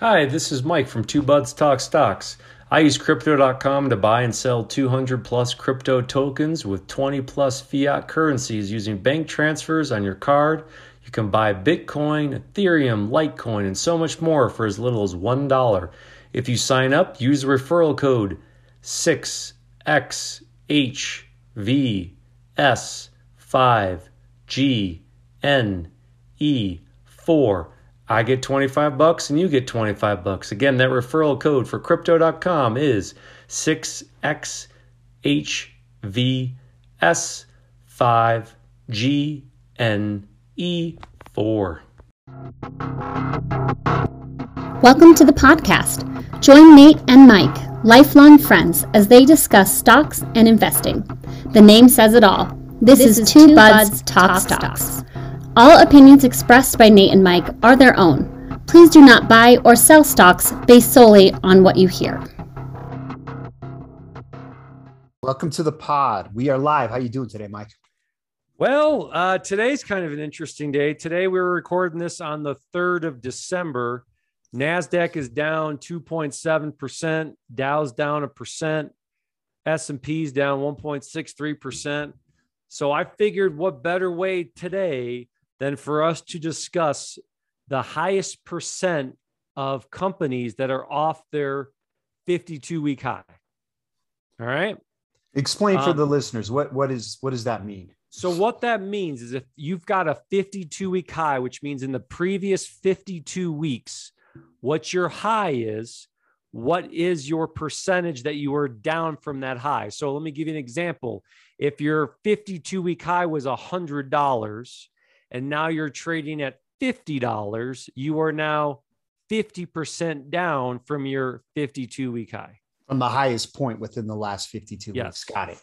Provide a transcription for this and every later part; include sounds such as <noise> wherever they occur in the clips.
Hi, this is Mike from Two Buds Talk Stocks. I use Crypto.com to buy and sell 200 plus crypto tokens with 20 plus fiat currencies using bank transfers on your card. You can buy Bitcoin, Ethereum, Litecoin, and so much more for as little as $1. If you sign up, use the referral code 6XHVS5GNE4 I get 25 bucks and you get 25 bucks. Again, that referral code for crypto.com is 6XHVS5GNE4. Welcome to the podcast. Join Nate and Mike, lifelong friends, as they discuss stocks and investing. The name says it all. This, this is, is, Two, Buds, Buds Talk, Talk stocks. stocks. All opinions expressed by Nate and Mike are their own. Please do not buy or sell stocks based solely on what you hear. Welcome to the pod. We are live. How are you doing today, Mike? Well, uh, today's kind of an interesting day. Today we are recording this on the 3rd of December. NASDAQ is down 2.7%, Dow's down a percent, S&P's down 1.63%. So I figured what better way today than for us to discuss the highest percent of companies that are off their 52 week high. All right. Explain for um, the listeners what what is what does that mean? So what that means is if you've got a 52 week high, which means in the previous 52 weeks, what your high is, what is your percentage that you were down from that high? So let me give you an example. If your 52 week high was $100 and now you're trading at $50, you are now 50% down from your 52 week high. From the highest point within the last 52 yes. weeks. Got it.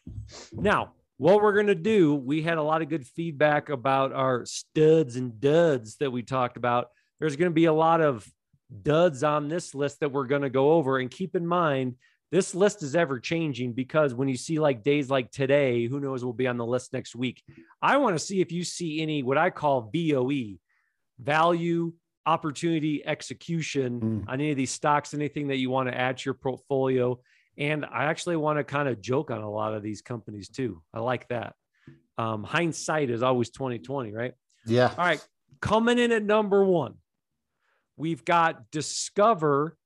Now, what we're going to do, we had a lot of good feedback about our studs and duds that we talked about. There's going to be a lot of duds on this list that we're going to go over. And keep in mind, this list is ever changing because when you see like days like today, who knows, we'll be on the list next week. I want to see if you see any what I call VOE value, opportunity, execution mm. on any of these stocks, anything that you want to add to your portfolio. And I actually want to kind of joke on a lot of these companies too. I like that. Um, hindsight is always 2020, right? Yeah. All right. Coming in at number one, we've got Discover,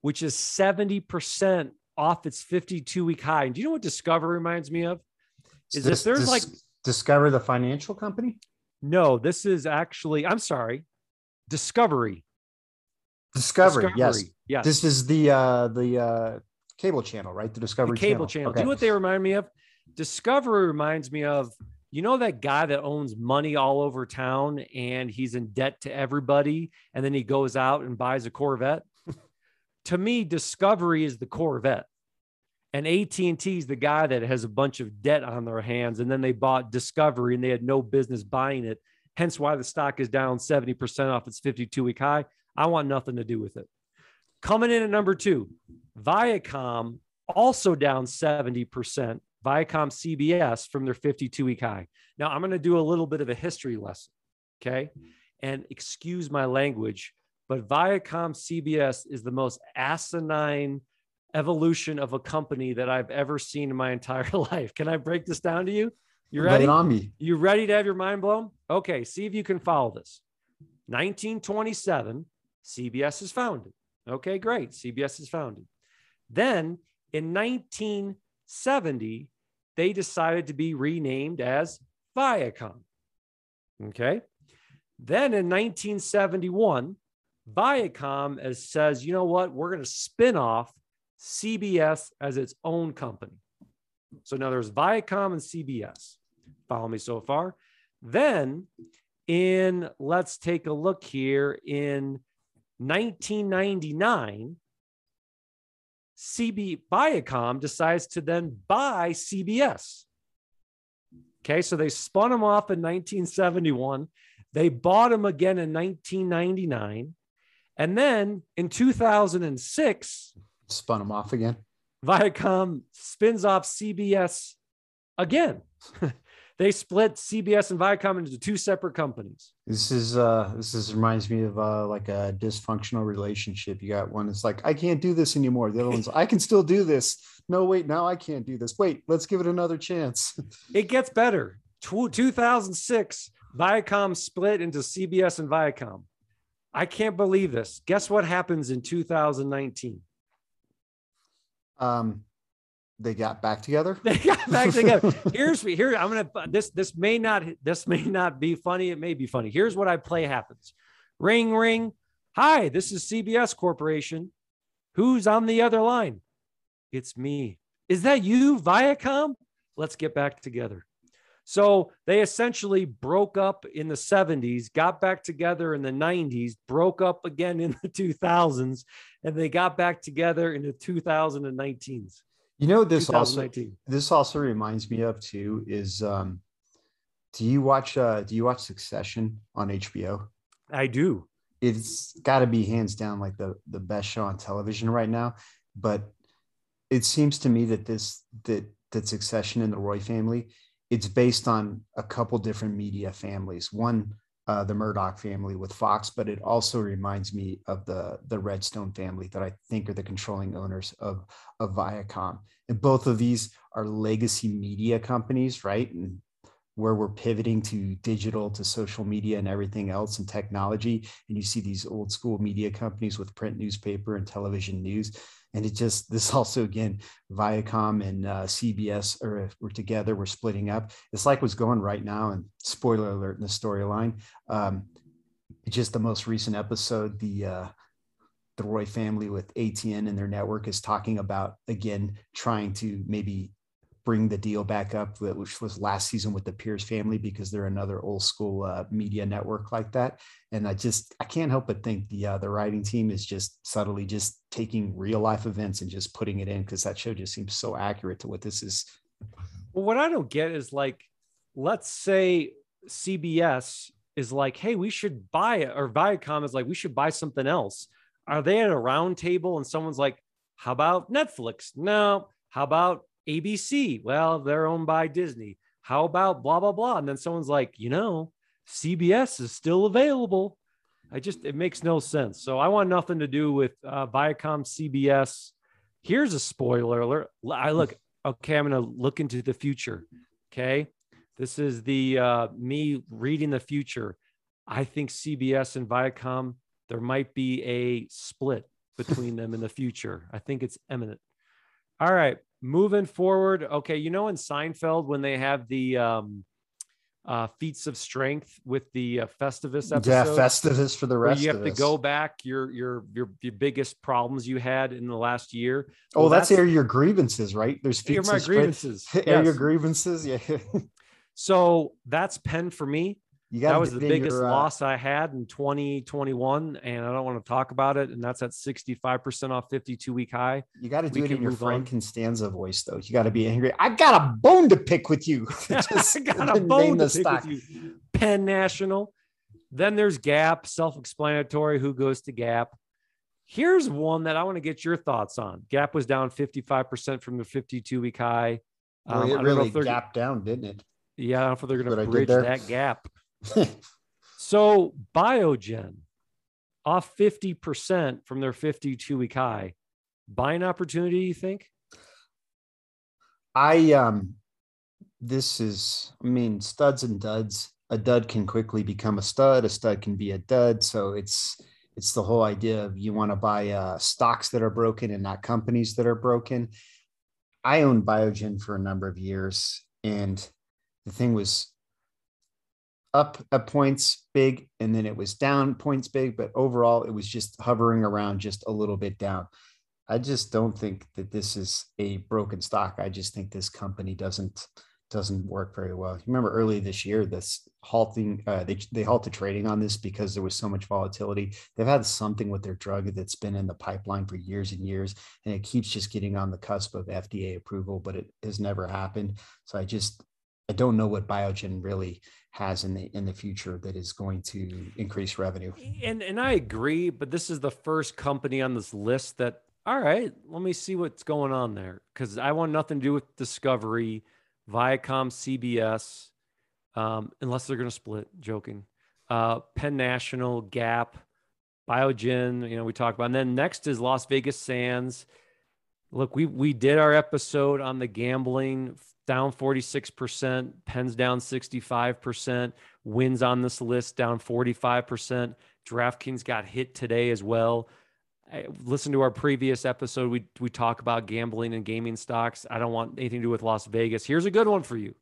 which is 70% off its 52 week high. And do you know what Discover reminds me of? Is this, there's this, like Discover the financial company? No, this is actually, I'm sorry, Discovery. Discovery, Discovery. yes. Yes. This is the uh the uh cable channel, right? The Discovery the cable channel. channel. Okay. Do you know what they remind me of? Discovery reminds me of you know that guy that owns money all over town and he's in debt to everybody and then he goes out and buys a Corvette? To me, Discovery is the Corvette. And AT&T is the guy that has a bunch of debt on their hands. And then they bought Discovery and they had no business buying it. Hence why the stock is down 70% off its 52 week high. I want nothing to do with it. Coming in at number two, Viacom also down 70%. Viacom CBS from their 52 week high. Now I'm going to do a little bit of a history lesson. Okay. And excuse my language, but Viacom CBS is the most asinine evolution of a company that I've ever seen in my <laughs> entire life. Can I break this down to you? You ready? Lay on me. You ready to have your mind blown? Okay, see if you can follow this. 1927, CBS is founded. Okay, great. CBS is founded. Then in 1970, they decided to be renamed as Viacom. Okay. Then in 1971, Viacom as says, you know what, we're going to spin off CBS as its own company. So now there's Viacom and CBS. Follow me so far. Then in let's take a look here in 1999 CB Viacom decides to then buy CBS. Okay, so they spun them off in 1971. They bought them again in 1999. And then in 2006, spun them off again. Viacom spins off CBS again. <laughs> they split CBS and Viacom into two separate companies. This is uh this is reminds me of uh like a dysfunctional relationship. You got one that's like, I can't do this anymore. The other one's I can still do this. No, wait, now I can't do this. Wait, let's give it another chance. <laughs> it gets better. 2006, Viacom split into CBS and Viacom. I can't believe this. Guess what happens in 2019? Um, they got back together. <laughs> They got back together. <laughs> Here's here. I'm gonna this this may not this may not be funny. It may be funny. Here's what I play happens. Ring ring. Hi, this is CBS Corporation. Who's on the other line? It's me. Is that you, Viacom? Let's get back together. So they essentially broke up in the 70s, got back together in the 90s, broke up again in the 2000s, and they got back together in the 2019s. You know, this also this also reminds me of too is um do you watch uh do you watch Succession on HBO? I do. It's got to be hands down like the the best show on television right now, but it seems to me that this that that Succession and the Roy family it's based on a couple different media families. One, uh, the Murdoch family with Fox, but it also reminds me of the the Redstone family that I think are the controlling owners of of Viacom. And both of these are legacy media companies, right? And where we're pivoting to digital, to social media, and everything else, and technology. And you see these old school media companies with print newspaper and television news and it just this <laughs> also again viacom and uh, cbs are we're together we're splitting up. It's like what's going right now and spoiler alert in the storyline um, just the most recent episode the uh, the roy family with atn and their network is talking about again trying to maybe bring the deal back up, which was last season with the Pierce family, because they're another old school uh, media network like that. And I just I can't help but think the uh, the writing team is just subtly just taking real life events and just putting it in because that show just seems so accurate to what this is. Well, what I don't get is like, let's say CBS is like, hey, we should buy it, or Viacom is like, we should buy something else. Are they at a round table and someone's like, how about Netflix? No. How about ABC, well, they're owned by Disney. How about blah, blah, blah? And then someone's like, you know, CBS is still available. I just, it makes no sense. So I want nothing to do with uh, Viacom CBS. Here's a spoiler alert. I look, okay, I'm going to look into the future. Okay. This is the uh, me reading the future. I think CBS and Viacom, there might be a split between them in the future. I think it's imminent. All right moving forward okay you know in seinfeld when they have the um uh feats of strength with the uh, festivus episode? Yeah festivus for the rest you have to go back your your your, your biggest problems you had in the last year? Oh that's, that's air your grievances right? There's feats my grievances <laughs> air yes. your grievances yeah. <laughs> So that's Penn for me you that was the biggest your, uh... loss I had in 2021, and I don't want to talk about it. And that's at 65% off 52 week high. You got to do we it in your Frank on. Voice, though. You got to be angry. I got a bone to pick with you. <laughs> <laughs> Just I got a bone to pick stock. with you. Penn National. Then there's Gap, self explanatory. Who goes to Gap? Here's one that I want to get your thoughts on. Gap was down 55% from the 52 week high. Um, well, it really gapped down, didn't it? Yeah, I don't know if they're going to bridge that gap. <laughs> so Biogen off 50% from their 52 week high. Buying opportunity, you think? I um this is I mean studs and duds. A dud can quickly become a stud, a stud can be a dud. So it's it's the whole idea of you want to buy uh, stocks that are broken and not companies that are broken. I owned Biogen for a number of years, and the thing was up at points big and then it was down points big, but overall it was just hovering around just a little bit down. I just don't think that this is a broken stock. I just think this company doesn't doesn't work very well. Remember early this year, this halting, uh, they, they halted trading on this because there was so much volatility. They've had something with their drug that's been in the pipeline for years and years, and it keeps just getting on the cusp of FDA approval, but it has never happened. So I just, I don't know what Biogen really has in the in the future that is going to increase revenue. And and I agree, but this is the first company on this list that all right, let me see what's going on there cuz I want nothing to do with Discovery, Viacom, CBS. um, unless they're going to split. Joking. Uh, Penn National, Gap, Biogen. You know, we talked about. And then next is Las Vegas Sands. Look, we we did our episode on the gambling down 46%, Penn's down 65%, Wynn's on this list down 45%. DraftKings got hit today as well. I, listen to our previous episode. We we talk about gambling and gaming stocks. I don't want anything to do with Las Vegas. Here's a good one for you.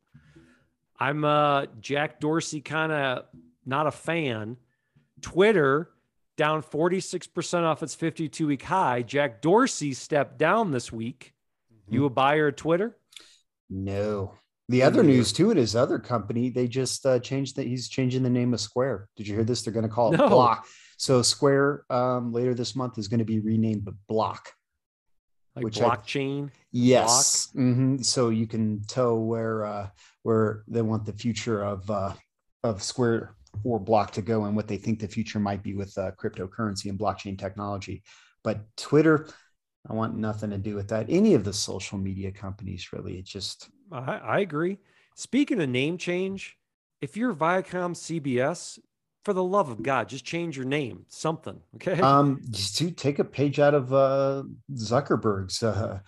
I'm uh Jack Dorsey kind of not a fan. Twitter down 46% off its 52 week high. Jack Dorsey stepped down this week. Mm-hmm. You a buyer of Twitter? No. The other news too, it is other company. They just uh, changed that he's changing the name of Square. Did you hear this? They're going to call it no. Block. So Square um, later this month is going to be renamed Block. Like which blockchain. I, yes. Block? Mm-hmm. So you can tell where uh, where they want the future of uh, of Square or Block to go and what they think the future might be with uh, cryptocurrency and blockchain technology. But Twitter, I want nothing to do with that. Any of the social media companies, really. It just. I, I agree. Speaking of name change, if you're Viacom CBS, for the love of God, just change your name, something. Okay. Um, to take a page out of uh, Zuckerberg's uh,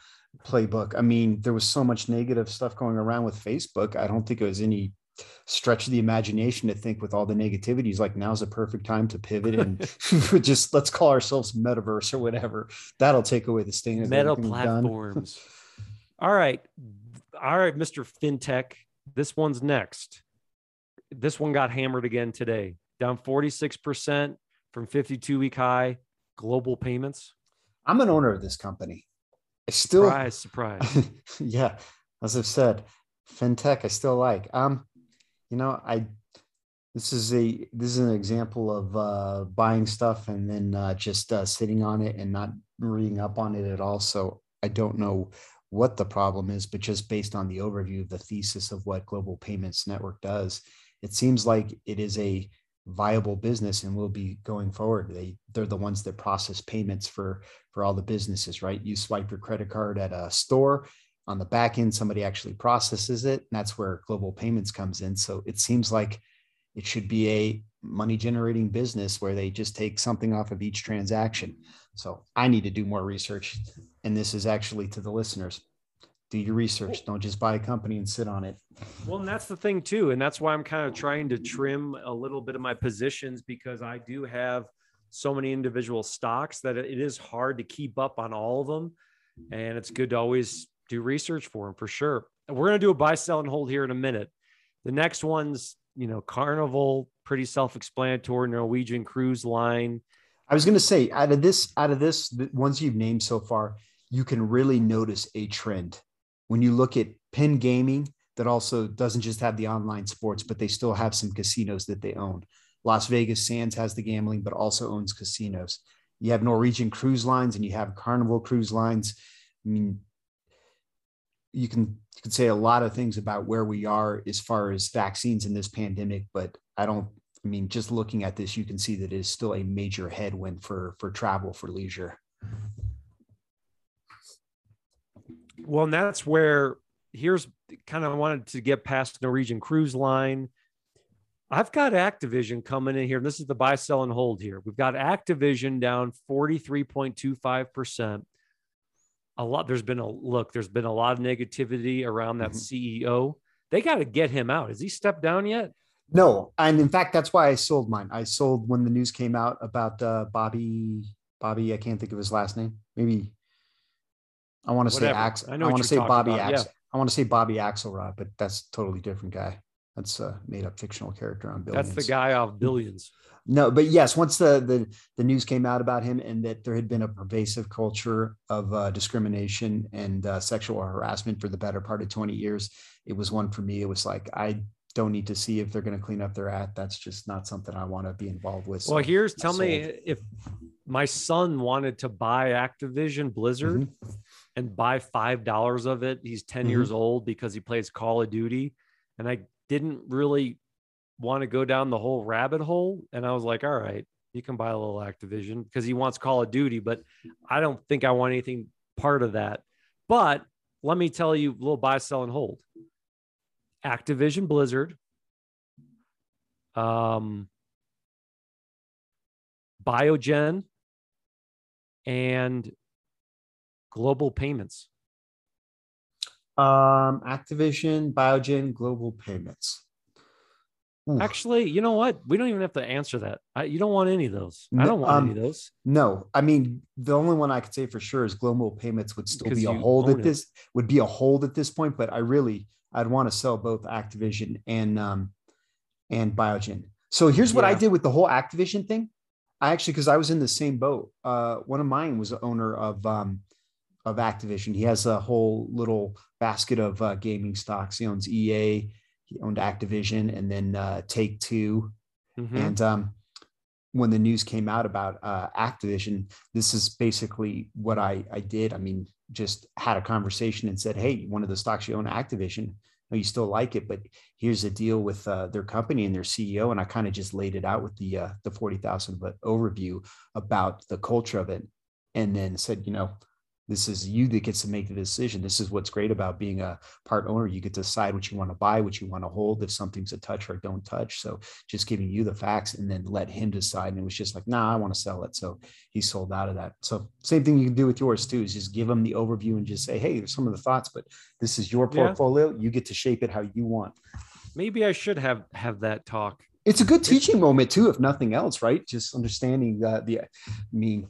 playbook. I mean, there was so much negative stuff going around with Facebook. I don't think it was any stretch the imagination to think with all the negativities like now's a perfect time to pivot and <laughs> just let's call ourselves metaverse or whatever. That'll take away the stain of meta platforms. All right. All right mr fintech this one's next. This one got hammered again today. Down 46% from 52 week high. Global payments. I'm an owner of this company. I still surprise surprise. <laughs> Yeah as i've said fintech i still like. Um you know, I this is a this is an example of uh, buying stuff and then uh, just uh, sitting on it and not reading up on it at all. So I don't know what the problem is, but just based on the overview of the thesis of what Global Payments Network does, it seems like it is a viable business and will be going forward. They they're the ones that process payments for for all the businesses, right? You swipe your credit card at a store on the back end somebody actually processes it and that's where global payments comes in. So it seems like it should be a money generating business where they just take something off of each transaction. So i need to do more research and this is actually to the listeners. Do your research. Don't just buy a company and sit on it. Well and that's the thing too and that's why i'm kind of trying to trim a little bit of my positions because i do have so many individual stocks that it is hard to keep up on all of them and it's good to always do research for them for sure. We're going to do a buy, sell, and hold here in a minute. The next one's, you know, Carnival, pretty self-explanatory. Norwegian Cruise Line. I was going to say, out of this, out of this, the ones you've named so far, you can really notice a trend when you look at Penn Gaming. That also doesn't just have the online sports, but they still have some casinos that they own. Las Vegas Sands has the gambling, but also owns casinos. You have Norwegian Cruise Lines and you have Carnival Cruise Lines. I mean, you can you can say a lot of things about where we are as far as vaccines in this pandemic, but I don't. I mean, just looking at this, you can see that it is still a major headwind for for travel for leisure. Well, and that's where here's kind of wanted to get past Norwegian Cruise Line. I've got Activision coming in here. And This is the buy, sell, and hold here. We've got Activision down 43.25% a lot there's been a look there's been a lot of negativity around that mm-hmm. ceo they got to get him out. Has he stepped down yet? No and in fact that's why i sold mine. I sold when the news came out about uh, bobby bobby i can't think of his last name. Maybe i want to say ax i, know I want to say bobby about, Ax- yeah. i want to say bobby axelrod but that's totally different guy. That's a made up fictional character on billions that's the guy off billions no, but yes, once the, the the news came out about him and that there had been a pervasive culture of uh, discrimination and uh, sexual harassment for the better part of 20 years, it was one for me. It was like I don't need to see if they're going to clean up their act. That's just not something I want to be involved with. Well, so here's tell me if my son wanted to buy Activision Blizzard mm-hmm. and buy five dollars of it. He's 10 mm-hmm. years old because he plays Call of Duty, and I didn't really want to go down the whole rabbit hole. And I was like, all right, you can buy a little Activision because he wants Call of Duty, but I don't think I want anything part of that. But let me tell you a little buy, sell, and hold. Activision Blizzard um, Biogen, and Global Payments. Um, Activision, Biogen, Global Payments. Actually, you know what? We don't even have to answer that. I, you don't want any of those. I don't want um, any of those. No, I mean the only one I could say for sure is Global Payments would still be a hold at this would be a hold at this point. But I really I'd want to sell both Activision and um and Biogen. So here's what yeah. I did with the whole Activision thing. I actually because I was in the same boat. Uh, one of mine was the owner of um of Activision. He has a whole little basket of uh, gaming stocks. He owns EA, he owned Activision, and then uh, Take 2 mm-hmm. And um, when the news came out about uh, Activision, this is basically what I, I did. I mean, just had a conversation and said, "Hey, one of the stocks you own, Activision." you still like it, but here's a deal with uh, their company and their CEO. And I kind of just laid it out with the uh, the forty thousand but overview about the culture of it, and then said, you know, this is you that gets to make the decision. This is what's great about being a part owner. You get to decide what you want to buy, what you want to hold, if something's a touch or don't touch. So just giving you the facts and then let him decide. And it was just like, nah, I want to sell it. So he sold out of that. So same thing you can do with yours too, is just give him the overview and just say, hey, there's some of the thoughts, but this is your portfolio. Yeah. You get to shape it how you want. Maybe I should have have that talk. It's a good teaching moment too, if nothing else, right? Just understanding uh, the, I mean,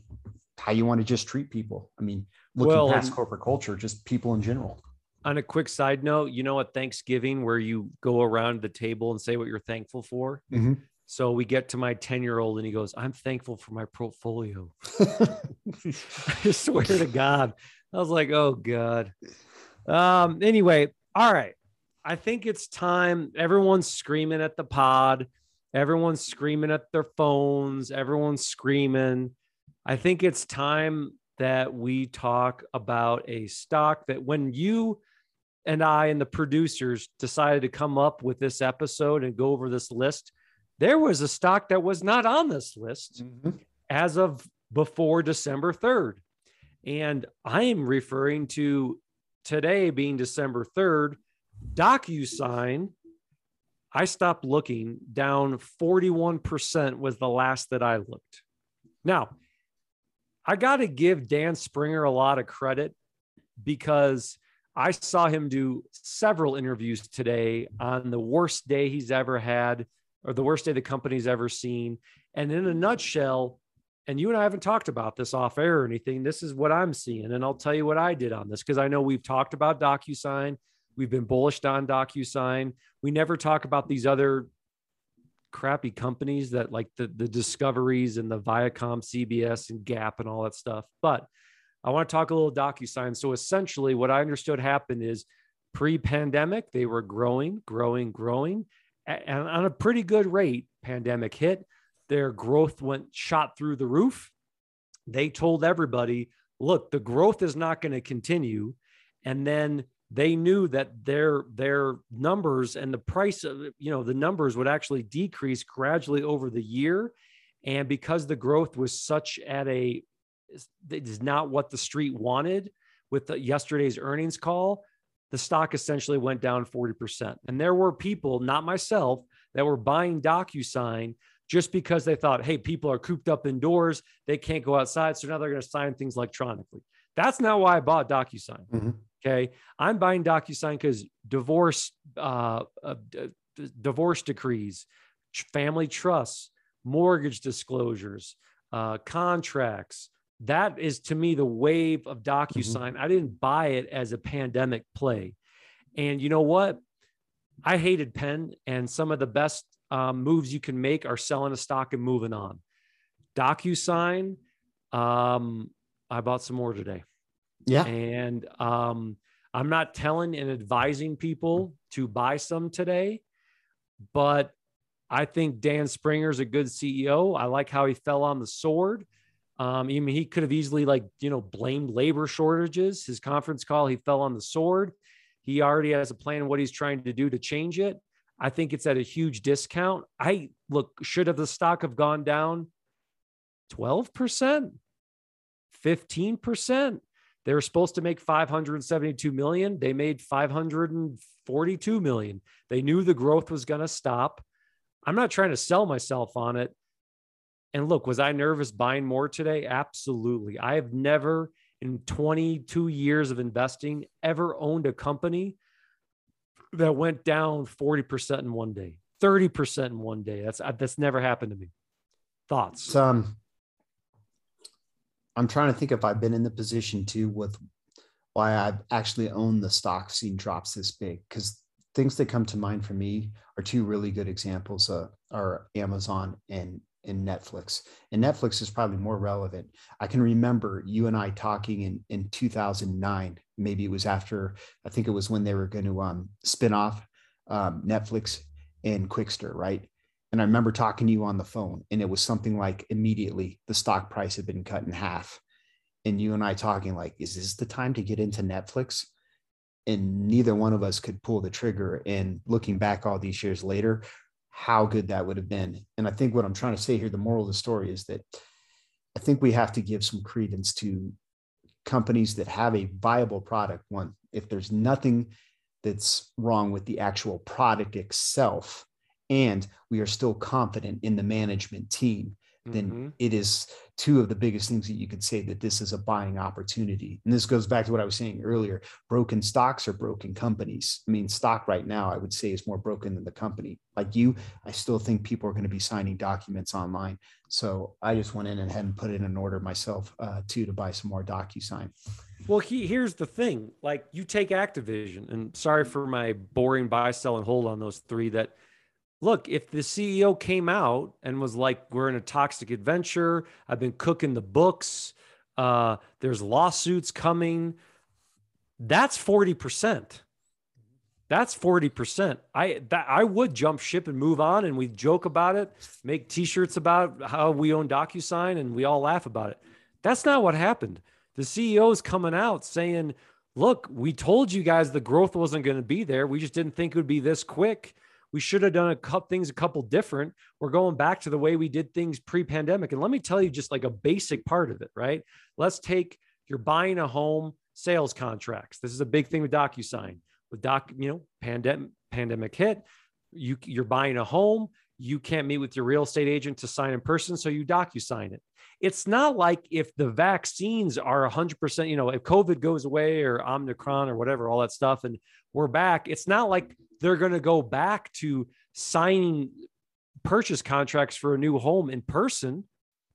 how you want to just treat people. I mean, looking well, past corporate culture, just people in general. On a quick side note, you know, at Thanksgiving, where you go around the table and say what you're thankful for. Mm-hmm. So we get to my 10 year old and he goes, I'm thankful for my portfolio. <laughs> <laughs> I swear to God. I was like, oh God. Um, anyway, all right. I think it's time. Everyone's screaming at the pod. Everyone's screaming at their phones. Everyone's screaming. I think it's time that we talk about a stock that when you and I and the producers decided to come up with this episode and go over this list, there was a stock that was not on this list mm-hmm. as of before December 3rd. And I am referring to today being December 3rd, DocuSign. I stopped looking down 41% was the last that I looked. Now, I got to give Dan Springer a lot of credit because I saw him do several interviews today on the worst day he's ever had or the worst day the company's ever seen. And in a nutshell, and you and I haven't talked about this off air or anything, this is what I'm seeing. And I'll tell you what I did on this because I know we've talked about DocuSign. We've been bullish on DocuSign. We never talk about these other crappy companies that like the the discoveries and the Viacom, CBS, and Gap and all that stuff. But I want to talk a little DocuSign. So essentially, what I understood happened is pre-pandemic they were growing, growing, growing, and on a pretty good rate. Pandemic hit, their growth went shot through the roof. They told everybody, "Look, the growth is not going to continue," and then they knew that their their numbers and the price of you know the numbers would actually decrease gradually over the year. And because the growth was such at a it is not what the street wanted with the, yesterday's earnings call the stock essentially went down 40% and there were people not myself that were buying docusign just because they thought hey people are cooped up indoors. They can't go outside. So now they're going to sign things electronically. That's not why i bought docusign. Mm-hmm. Okay. I'm buying DocuSign because divorce, uh, uh, d- divorce decrees, family trusts, mortgage disclosures, uh, contracts. That is to me the wave of DocuSign. Mm-hmm. I didn't buy it as a pandemic play. And you know what? I hated Penn, and some of the best um, moves you can make are selling a stock and moving on. DocuSign, um, I bought some more today. Yeah. And um, I'm not telling and advising people to buy some today, but I think Dan Springer's a good CEO. I like how he fell on the sword. Um, I mean, he could have easily, like, you know, blamed labor shortages. His conference call, he fell on the sword. He already has a plan what he's trying to do to change it. I think it's at a huge discount. I look, should have the stock have gone down 12%, 15%. They were supposed to make 572 million. They made 542 million. They knew the growth was going to stop. I'm not trying to sell myself on it. And look, was I nervous buying more today? Absolutely. I have never in 22 years of investing ever owned a company that went down 40% in one day, 30% in one day. That's that's never happened to me. Thoughts? Um, I'm trying to think if I've been in the position too with why I've actually owned the stock seen drops this big because things that come to mind for me are two really good examples uh, are Amazon and and Netflix. And Netflix is probably more relevant. I can remember you and I talking in in 2009. Maybe it was after I think it was when they were going to um, spin off um, Netflix and Qwikster, right? And I remember talking to you on the phone, and it was something like immediately the stock price had been cut in half. And you and I talking like, is this the time to get into Netflix? And neither one of us could pull the trigger. And looking back all these years later, how good that would have been. And I think what I'm trying to say here, the moral of the story is that I think we have to give some credence to companies that have a viable product. One, if there's nothing that's wrong with the actual product itself, and we are still confident in the management team, then mm-hmm. it is two of the biggest things that you could say that this is a buying opportunity. And this goes back to what I was saying earlier broken stocks or broken companies. I mean, stock right now, I would say, is more broken than the company. Like you, I still think people are going to be signing documents online. So I just went in and had put in an order myself uh, too to buy some more DocuSign. Well, he, here's the thing like you take Activision, and sorry for my boring buy, sell, and hold on those three that look, if the CEO came out and was like, we're in a toxic adventure, I've been cooking the books, uh, there's lawsuits coming, that's 40%. That's 40%. I that I would jump ship and move on and we joke about it, make t-shirts about how we own DocuSign and we all laugh about it. That's not what happened. The CEO is coming out saying, "Look, we told you guys the growth wasn't going to be there. We just didn't think it would be this quick." We should have done a couple things a couple different. We're going back to the way we did things pre-pandemic. And let me tell you just like a basic part of it, right? Let's take you're buying a home sales contracts. This is a big thing with DocuSign. With Doc, you know, pandemic pandemic hit, you you're buying a home, you can't meet with your real estate agent to sign in person, so you DocuSign it. It's not like if the vaccines are 100%, you know, if COVID goes away or Omicron or whatever, all that stuff, and we're back, it's not like they're going to go back to signing purchase contracts for a new home in person.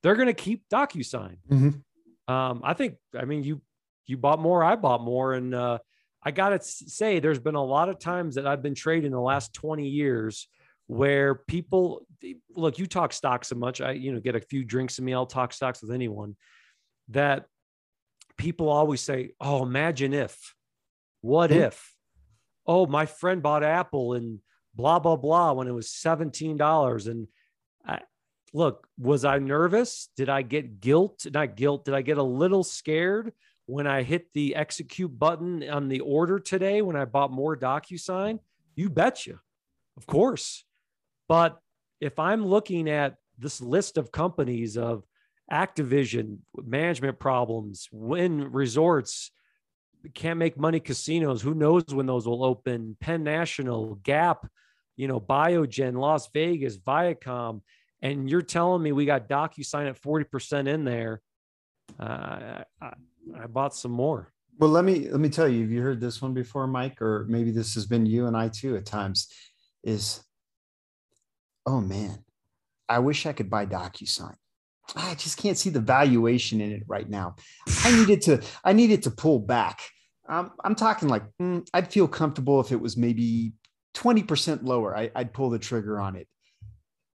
They're going to keep DocuSign. Mm-hmm. Um, I think, I mean, you, you bought more, I bought more. And uh, I got to say, there's been a lot of times that I've been trading the last 20 years where people look, you talk stocks so much. I, you know, get a few drinks in me. I'll talk stocks with anyone that people always say, Oh, imagine if, what mm-hmm. if, oh, my friend bought Apple and blah, blah, blah when it was $17. And I, look, was I nervous? Did I get guilt? Not guilt. Did I get a little scared when I hit the execute button on the order today when I bought more DocuSign? You betcha. Of course. But if I'm looking at this list of companies of Activision, management problems, Wynn Resorts, can't make money casinos. Who knows when those will open? Penn National, Gap, you know, Biogen, Las Vegas, Viacom. And you're telling me we got DocuSign at 40% in there. Uh, I, I bought some more. Well, let me let me tell you, have you heard this one before, Mike? Or maybe this has been you and I too at times, is oh man, I wish I could buy DocuSign. I just can't see the valuation in it right now. I needed to, I needed to pull back. Um, I'm talking like mm, I'd feel comfortable if it was maybe 20% lower. I, I'd pull the trigger on it.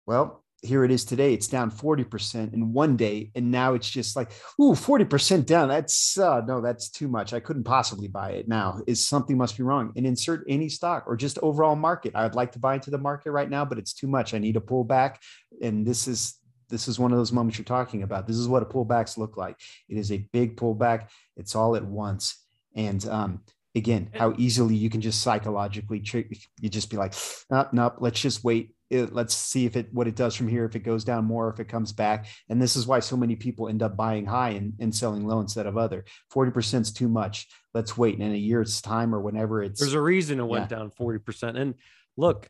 Well, here it is today. It's down 40% in one day. And now it's just like, ooh, 40% down. That's uh, no, that's too much. I couldn't possibly buy it now. Is something must be wrong. And insert any stock or just overall market. I would like to buy into the market right now, but it's too much. I need to pull back. And this is this is one of those moments you're talking about. This is what a pullbacks look like. It is a big pullback. It's all at once. And um, again, how easily you can just psychologically trick you just be like, nope, nope, let's just wait. It, let's see if it what it does from here if it goes down more if it comes back. And this is why so many people end up buying high and, and selling low instead of other. 40% is too much. Let's wait. And in a year's time or whenever it's there's a reason it went yeah. down 40% and look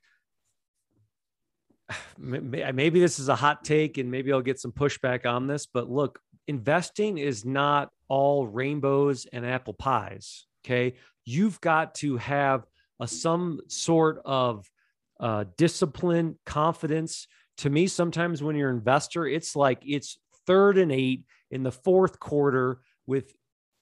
<sighs> maybe this is a hot take and maybe I'll get some pushback on this, but look, investing is not all rainbows and apple pies. Okay. You've got to have a, some sort of uh, discipline, confidence. To me, sometimes when you're an investor, it's like it's third and eight in the fourth quarter with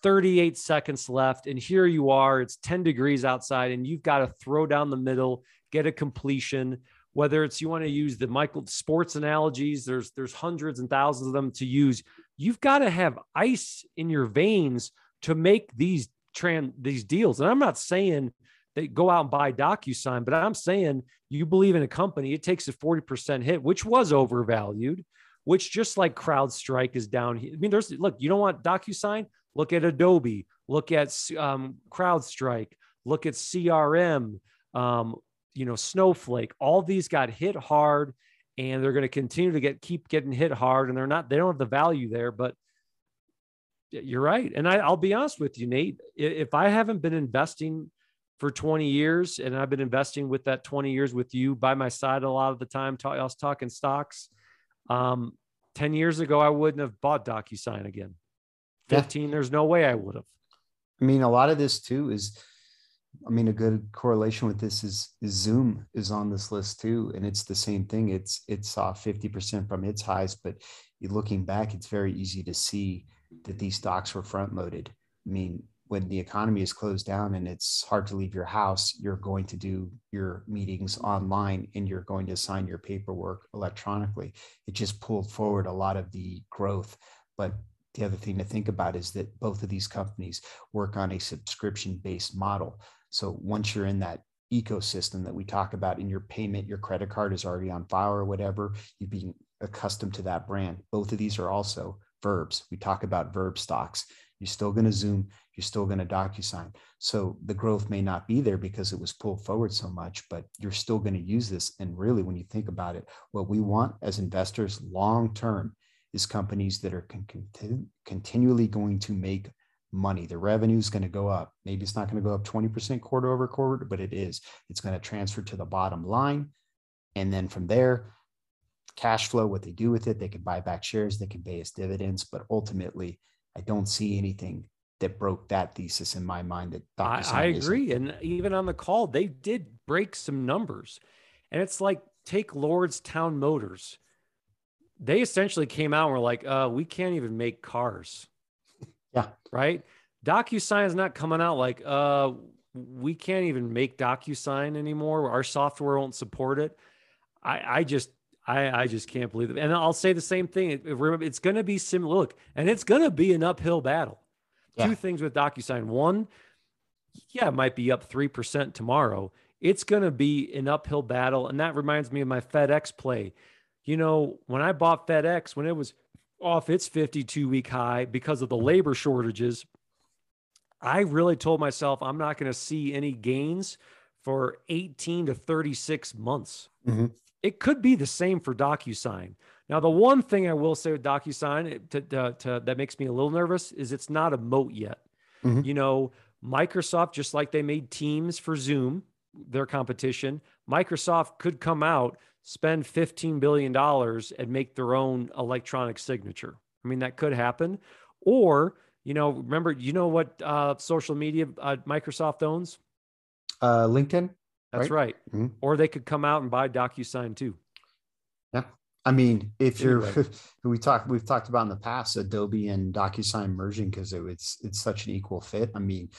38 seconds left. And here you are, it's 10 degrees outside, and you've got to throw down the middle, get a completion. Whether it's you want to use the Michael sports analogies, there's there's hundreds and thousands of them to use. You've got to have ice in your veins to make these trans these deals. And I'm not saying they go out and buy DocuSign, but I'm saying you believe in a company, it takes a 40% hit, which was overvalued, which just like CrowdStrike is down here. I mean, there's look, you don't want DocuSign, look at Adobe, look at um, CrowdStrike, look at CRM, um, you know, Snowflake. All these got hit hard and they're going to continue to get keep getting hit hard and they're not they don't have the value there but you're right and I, i'll be honest with you nate if i haven't been investing for 20 years and I've been investing with that 20 years with you by my side a lot of the time. I was talking stocks. Um, 10 years ago, I wouldn't have bought DocuSign again. 15, yeah. there's no way I would have. I mean, a lot of this too is, I mean, a good correlation with this is, is Zoom is on this list too. And it's the same thing. It's, it's off 50% from its highs, but looking back, it's very easy to see that these stocks were front loaded. I mean, when the economy is closed down and it's hard to leave your house, you're going to do your meetings online and you're going to sign your paperwork electronically. It just pulled forward a lot of the growth. But the other thing to think about is that both of these companies work on a subscription based model. So once you're in that ecosystem that we talk about in your payment, your credit card is already on file or whatever, you've been accustomed to that brand. Both of these are also verbs. We talk about verb stocks. You're still going to Zoom. You're still going to DocuSign. So the growth may not be there because it was pulled forward so much, but you're still going to use this. And really, when you think about it, what we want as investors long term is companies that are con- continually going to make money. The revenue is going to go up. Maybe it's not going to go up 20% quarter over quarter, but it is. It's going to transfer to the bottom line. And then from there, cash flow, what they do with it, they can buy back shares, they can pay us dividends, but ultimately, I don't see anything that broke that thesis in my mind. That I, I agree, and even on the call, they did break some numbers, and it's like take Lordstown Motors. They essentially came out and were like, uh, "We can't even make cars." <laughs> Yeah. Right. DocuSign is not coming out like, uh, we can't even make DocuSign anymore. Our software won't support it. I, I just I, I just can't believe it. And I'll say the same thing. It's going to be similar. Look, and it's going to be an uphill battle. Yeah. Two things with DocuSign. One, yeah, it might be up 3% tomorrow. It's going to be an uphill battle. And that reminds me of my FedEx play. You know, when I bought FedEx, when it was off its 52 week high because of the labor shortages, I really told myself I'm not going to see any gains for 18 to 36 months. Mm-hmm. It could be the same for DocuSign. Now, the one thing I will say with DocuSign to, to, to, that makes me a little nervous is it's not a moat yet. Mm-hmm. You know, Microsoft, just like they made Teams for Zoom, their competition, Microsoft could come out, spend $15 billion and make their own electronic signature. I mean, that could happen. Or, you know, remember, you know what uh, social media uh, Microsoft owns? Uh, LinkedIn. That's right. right. Mm-hmm. Or they could come out and buy DocuSign too. Yeah. I mean, if you're, <laughs> we talked, we've talked about in the past, Adobe and DocuSign merging because it, it's it's such an equal fit. I mean,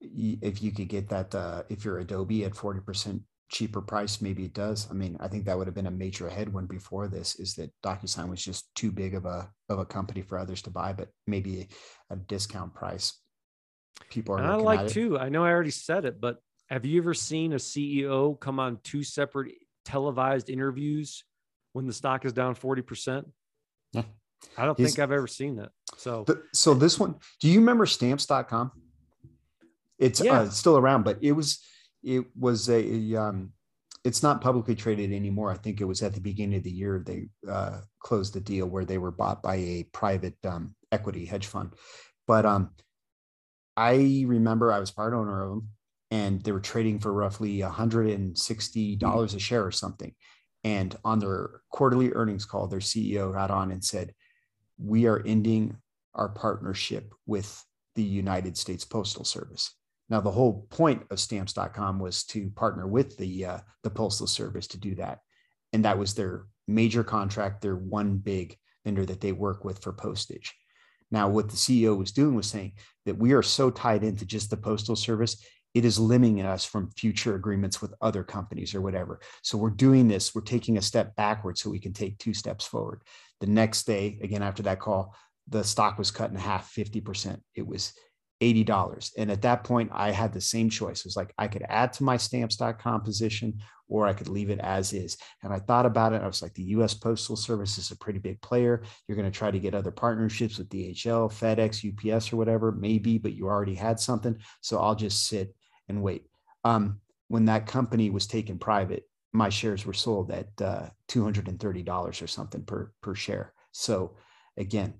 if you could get that, uh, if you're Adobe at forty percent cheaper price, maybe it does. I mean, I think that would have been a major headwind before this. Is that DocuSign was just too big of a of a company for others to buy, but maybe a discount price. People are. And I like too. I know I already said it, but have you ever seen a CEO come on two separate televised interviews when the stock is down 40%? Yeah. I don't He's, think I've ever seen that. So, the, so this one, do you remember stamps.com? It's yeah. uh, still around, but it was, it was a, um, it's not publicly traded anymore. I think it was at the beginning of the year they uh, closed the deal where they were bought by a private um, equity hedge fund. But um, I remember I was part owner of them and they were trading for roughly $160 a share or something. And on their quarterly earnings call, their CEO got on and said, We are ending our partnership with the United States Postal Service. Now, the whole point of stamps.com was to partner with the, uh, the Postal Service to do that. And that was their major contract, their one big vendor that they work with for postage. Now, what the CEO was doing was saying that we are so tied into just the Postal Service, it is limiting us from future agreements with other companies or whatever. So we're doing this, we're taking a step backwards so we can take two steps forward. The next day, again, after that call, the stock was cut in half 50%. It was $80. And at that point, I had the same choice. It was like I could add to my stamps.com position or I could leave it as is. And I thought about it. I was like, the US Postal Service is a pretty big player. You're going to try to get other partnerships with DHL, FedEx, UPS, or whatever, maybe, but you already had something. So I'll just sit and wait. Um, when that company was taken private, my shares were sold at uh, $230 or something per, per share. So again,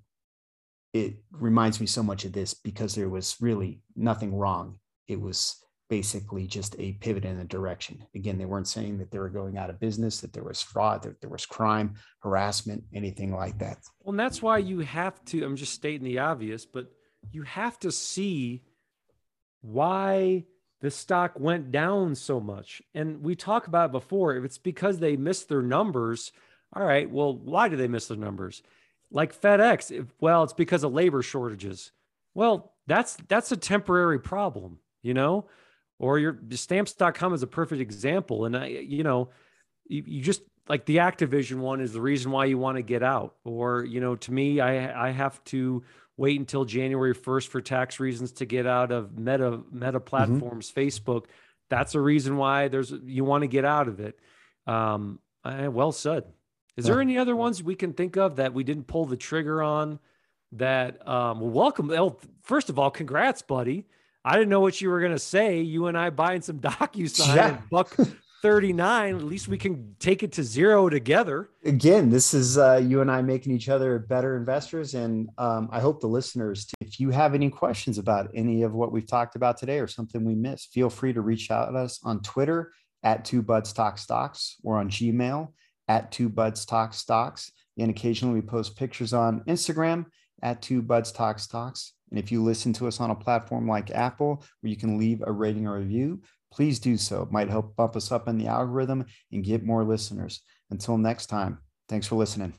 it reminds me so much of this because there was really nothing wrong. It was basically just a pivot in a direction. Again, they weren't saying that they were going out of business, that there was fraud, that there was crime, harassment, anything like that. Well, and that's why you have to, I'm just stating the obvious, but you have to see why the stock went down so much. And we talk about it before. If it's because they missed their numbers, all right, well, why do they miss their numbers? like FedEx, if, well, it's because of labor shortages. Well, that's that's a temporary problem, you know. Or your stamps.com is a perfect example. And I, you know, you, you just like the Activision one is the reason why you want to get out. Or, you know, to me, I I have to wait until January 1st for tax reasons to get out of Meta Meta mm-hmm. platforms, mm-hmm. Facebook. That's a reason why there's you want to get out of it. Um, I, well said. Is there any other ones we can think of that we didn't pull the trigger on? That um, welcome. Well, first of all, congrats, buddy. I didn't know what you were gonna say. You and I buying some <laughs> DocuSign yeah. buck 39. At least we can take it to zero together. Again, this is uh, you and I making each other better investors. And um, I hope the listeners, if you have any questions about any of what we've talked about today or something we missed, feel free to reach out to us on Twitter at Two Buds Talk Stocks or on Gmail at Two Buds Talk Stocks. And occasionally we post pictures on Instagram at Two Buds Talk Stocks. And if you listen to us on a platform like Apple, where you can leave a rating or review, please do so. It might help bump us up in the algorithm and get more listeners. Until next time, thanks for listening.